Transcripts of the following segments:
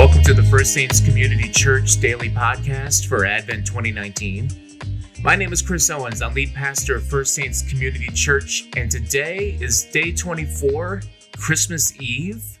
Welcome to the First Saints Community Church daily podcast for Advent 2019. My name is Chris Owens. I'm lead pastor of First Saints Community Church, and today is day 24, Christmas Eve.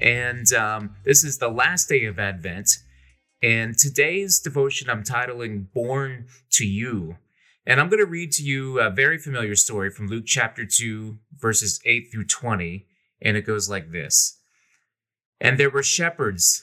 And um, this is the last day of Advent. And today's devotion I'm titling Born to You. And I'm going to read to you a very familiar story from Luke chapter 2, verses 8 through 20. And it goes like this And there were shepherds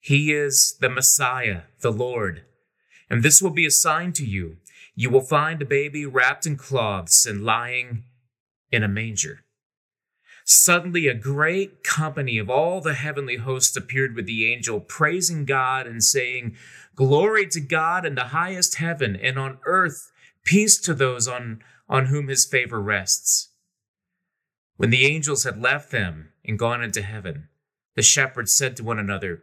He is the Messiah, the Lord. And this will be a sign to you. You will find a baby wrapped in cloths and lying in a manger. Suddenly, a great company of all the heavenly hosts appeared with the angel, praising God and saying, Glory to God in the highest heaven, and on earth, peace to those on, on whom his favor rests. When the angels had left them and gone into heaven, the shepherds said to one another,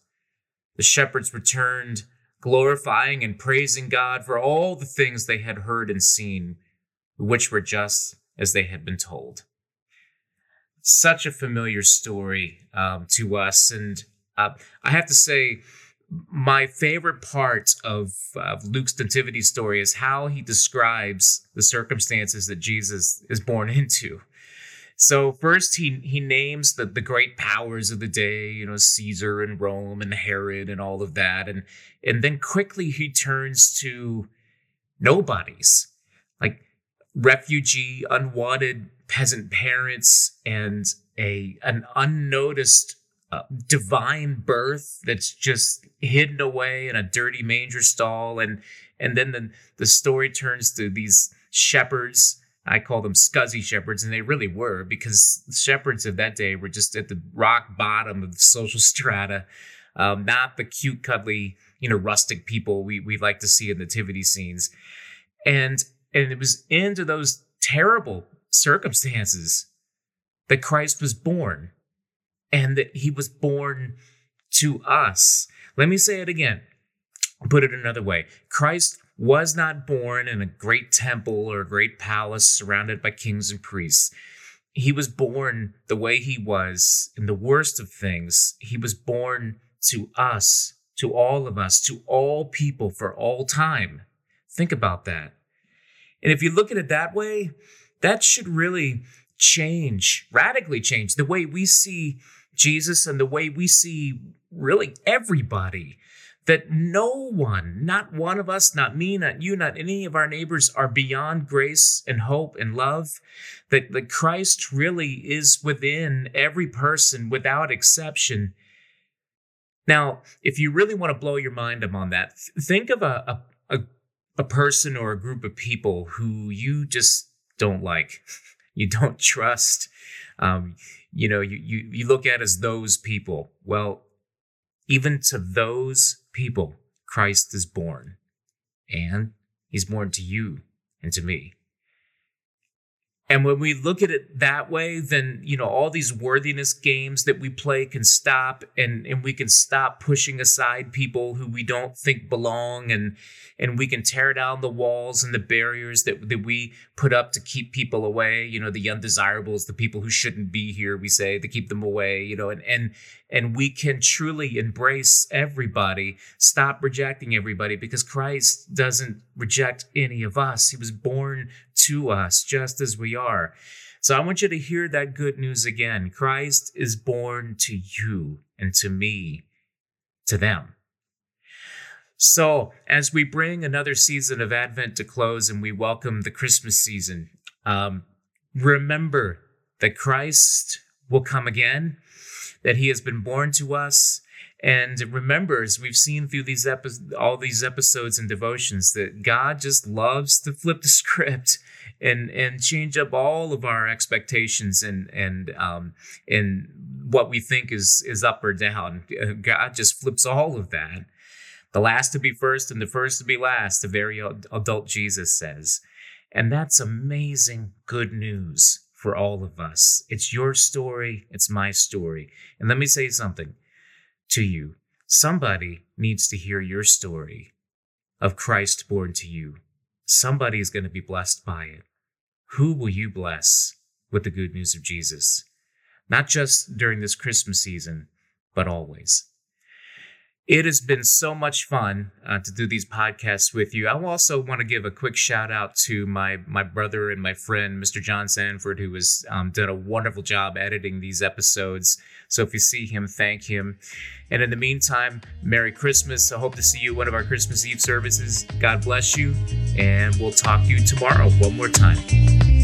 The shepherds returned, glorifying and praising God for all the things they had heard and seen, which were just as they had been told. Such a familiar story um, to us. And uh, I have to say, my favorite part of, of Luke's nativity story is how he describes the circumstances that Jesus is born into. So first he he names the the great powers of the day, you know, Caesar and Rome and Herod and all of that, and and then quickly he turns to nobodies, like refugee, unwanted peasant parents, and a an unnoticed uh, divine birth that's just hidden away in a dirty manger stall, and and then the the story turns to these shepherds I call them scuzzy shepherds, and they really were because shepherds of that day were just at the rock bottom of the social strata, um, not the cute, cuddly, you know, rustic people we we like to see in nativity scenes, and and it was into those terrible circumstances that Christ was born, and that He was born to us. Let me say it again. Put it another way: Christ was not born in a great temple or a great palace surrounded by kings and priests. He was born the way he was in the worst of things. He was born to us, to all of us, to all people for all time. Think about that. And if you look at it that way, that should really change, radically change the way we see Jesus and the way we see really everybody that no one, not one of us, not me, not you, not any of our neighbors are beyond grace and hope and love, that, that Christ really is within every person without exception. Now, if you really want to blow your mind on that, think of a, a, a, a person or a group of people who you just don't like, you don't trust. Um, you know, you, you, you look at as those people. Well, even to those people, Christ is born. And he's born to you and to me. And when we look at it that way, then, you know, all these worthiness games that we play can stop and, and we can stop pushing aside people who we don't think belong and, and we can tear down the walls and the barriers that, that we put up to keep people away. You know, the undesirables, the people who shouldn't be here, we say, to keep them away, you know, and, and, and we can truly embrace everybody, stop rejecting everybody because Christ doesn't reject any of us. He was born to us just as we are. So I want you to hear that good news again. Christ is born to you and to me, to them. So, as we bring another season of Advent to close and we welcome the Christmas season, um, remember that Christ will come again, that he has been born to us. And remember, as we've seen through these epi- all these episodes and devotions, that God just loves to flip the script and and change up all of our expectations and and um and what we think is is up or down. God just flips all of that the last to be first and the first to be last, the very adult Jesus says. And that's amazing good news for all of us. It's your story, it's my story. And let me say something to you somebody needs to hear your story of Christ born to you. Somebody is going to be blessed by it. Who will you bless with the good news of Jesus? Not just during this Christmas season, but always. It has been so much fun uh, to do these podcasts with you. I also want to give a quick shout out to my my brother and my friend, Mr. John Sanford, who has um, done a wonderful job editing these episodes. So if you see him, thank him. And in the meantime, Merry Christmas. I hope to see you one of our Christmas Eve services. God bless you, and we'll talk to you tomorrow one more time.